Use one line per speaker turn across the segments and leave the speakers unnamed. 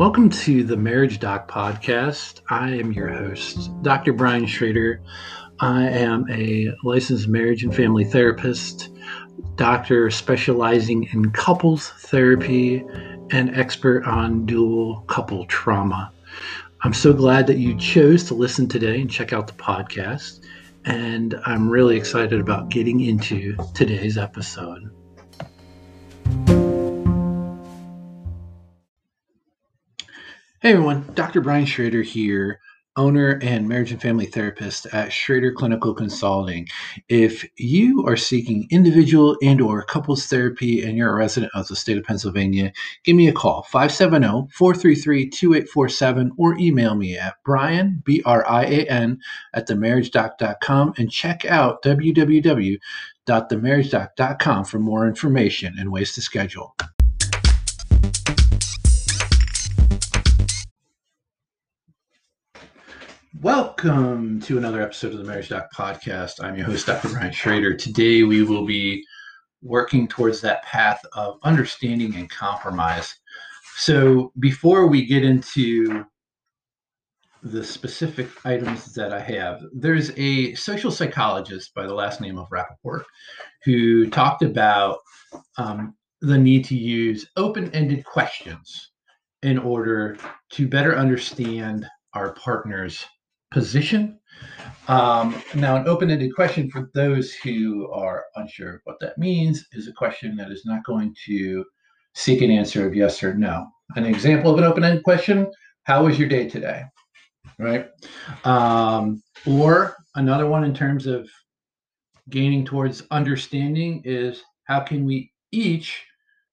Welcome to the Marriage Doc podcast. I am your host, Dr. Brian Schrader. I am a licensed marriage and family therapist, doctor specializing in couples therapy, and expert on dual couple trauma. I'm so glad that you chose to listen today and check out the podcast. And I'm really excited about getting into today's episode. Hey everyone, Dr. Brian Schrader here, owner and marriage and family therapist at Schrader Clinical Consulting. If you are seeking individual and or couples therapy and you're a resident of the state of Pennsylvania, give me a call 570-433-2847 or email me at brian, B-R-I-A-N, at themarriagedoc.com and check out www.themarriagedoc.com for more information and ways to schedule. Welcome to another episode of the Marriage Doc Podcast. I'm your host, Dr. Brian Schrader. Today we will be working towards that path of understanding and compromise. So before we get into the specific items that I have, there's a social psychologist by the last name of Rappaport who talked about um, the need to use open ended questions in order to better understand our partner's position. Um, now, an open ended question for those who are unsure what that means is a question that is not going to seek an answer of yes or no. An example of an open ended question How was your day today? Right? Um, or another one in terms of gaining towards understanding is how can we each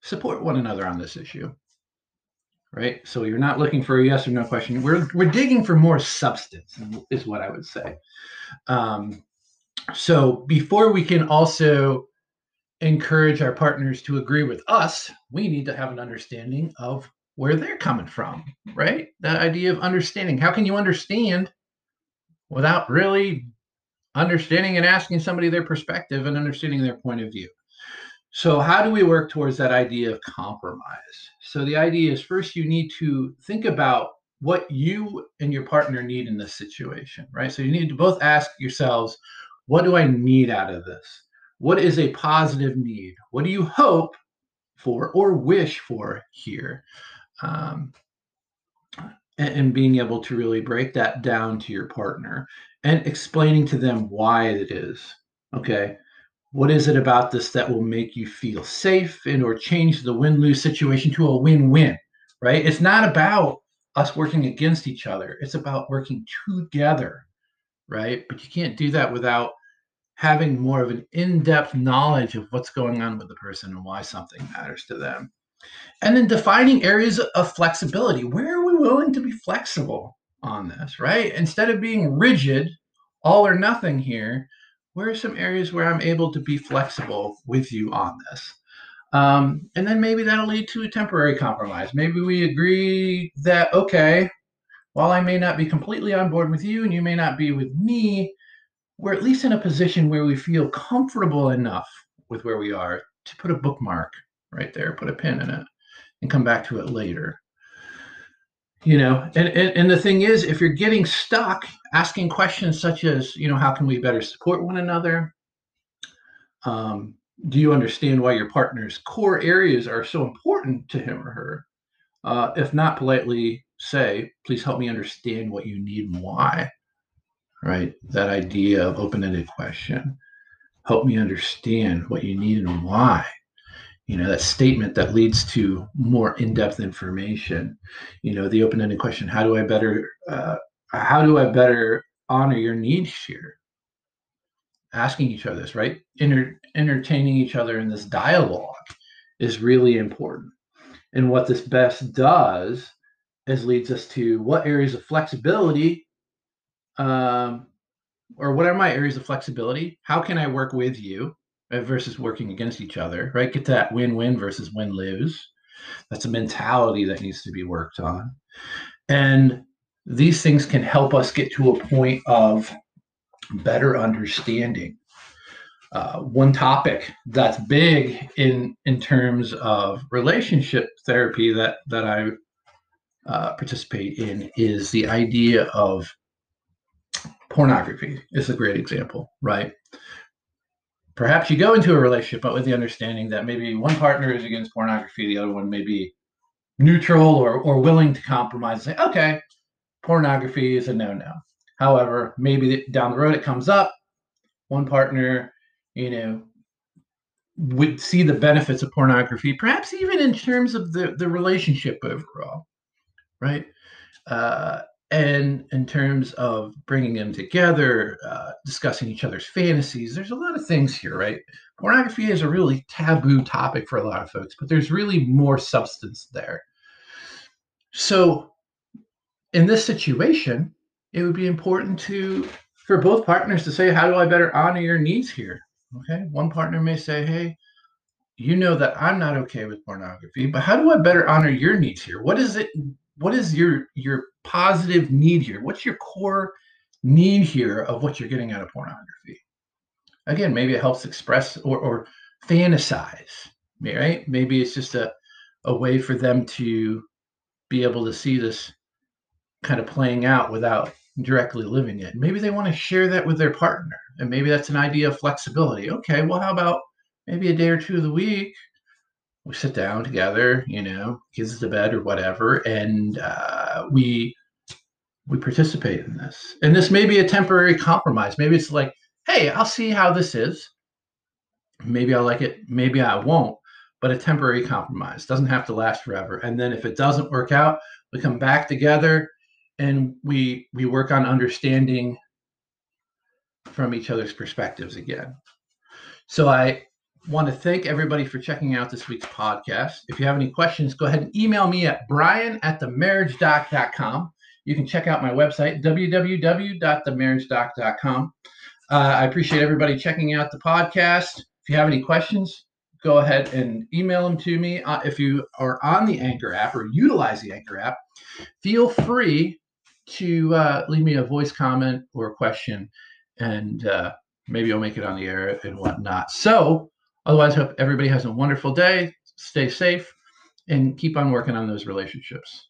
support one another on this issue? Right? So you're not looking for a yes or no question. We're we're digging for more substance, is what I would say. Um, so before we can also encourage our partners to agree with us, we need to have an understanding of where they're coming from, right? That idea of understanding. How can you understand without really understanding and asking somebody their perspective and understanding their point of view? So, how do we work towards that idea of compromise? So, the idea is first you need to think about what you and your partner need in this situation, right? So, you need to both ask yourselves, what do I need out of this? What is a positive need? What do you hope for or wish for here? Um, and, and being able to really break that down to your partner and explaining to them why it is. Okay what is it about this that will make you feel safe and or change the win-lose situation to a win-win right? It's not about us working against each other. It's about working together right? But you can't do that without having more of an in-depth knowledge of what's going on with the person and why something matters to them. And then defining areas of flexibility. Where are we willing to be flexible on this right? Instead of being rigid all or nothing here where are some areas where I'm able to be flexible with you on this? Um, and then maybe that'll lead to a temporary compromise. Maybe we agree that, okay, while I may not be completely on board with you and you may not be with me, we're at least in a position where we feel comfortable enough with where we are to put a bookmark right there, put a pin in it, and come back to it later you know and, and and the thing is if you're getting stuck asking questions such as you know how can we better support one another? Um, do you understand why your partner's core areas are so important to him or her? Uh, if not politely say please help me understand what you need and why right? That idea of open-ended question. Help me understand what you need and why. You know that statement that leads to more in-depth information. You know the open-ended question how do i better uh, how do i better honor your needs here asking each other this right entertaining each other in this dialogue is really important and what this best does is leads us to what areas of flexibility um, or what are my areas of flexibility how can i work with you versus working against each other, right? Get that win win versus win lose. That's a mentality that needs to be worked on. And these things can help us get to a point of better understanding. Uh, one topic that's big in in terms of relationship therapy that that I uh, participate in is the idea of pornography is a great example, right? Perhaps you go into a relationship, but with the understanding that maybe one partner is against pornography, the other one may be neutral or, or willing to compromise and say, okay, pornography is a no no. However, maybe down the road it comes up, one partner, you know, would see the benefits of pornography, perhaps even in terms of the, the relationship overall, right? Uh, and in terms of bringing them together, uh, discussing each other's fantasies, there's a lot of things here, right? Pornography is a really taboo topic for a lot of folks, but there's really more substance there. So, in this situation, it would be important to for both partners to say, "How do I better honor your needs here?" Okay, one partner may say, "Hey, you know that I'm not okay with pornography, but how do I better honor your needs here? What is it? What is your your positive need here? What's your core need here of what you're getting out of pornography? Again, maybe it helps express or, or fantasize, right? Maybe it's just a, a way for them to be able to see this kind of playing out without directly living it. Maybe they want to share that with their partner. And maybe that's an idea of flexibility. Okay, well, how about maybe a day or two of the week we sit down together, you know, kids to bed or whatever, and uh, we we participate in this. And this may be a temporary compromise. Maybe it's like, hey, I'll see how this is. Maybe I'll like it. Maybe I won't. But a temporary compromise doesn't have to last forever. And then if it doesn't work out, we come back together and we we work on understanding from each other's perspectives again. So I want to thank everybody for checking out this week's podcast. If you have any questions, go ahead and email me at brian at themarriagedoc.com. You can check out my website, www.themarriagedoc.com. Uh, I appreciate everybody checking out the podcast. If you have any questions, go ahead and email them to me. Uh, if you are on the Anchor app or utilize the Anchor app, feel free to uh, leave me a voice comment or a question, and uh, maybe I'll make it on the air and whatnot. So, Otherwise, hope everybody has a wonderful day. Stay safe and keep on working on those relationships.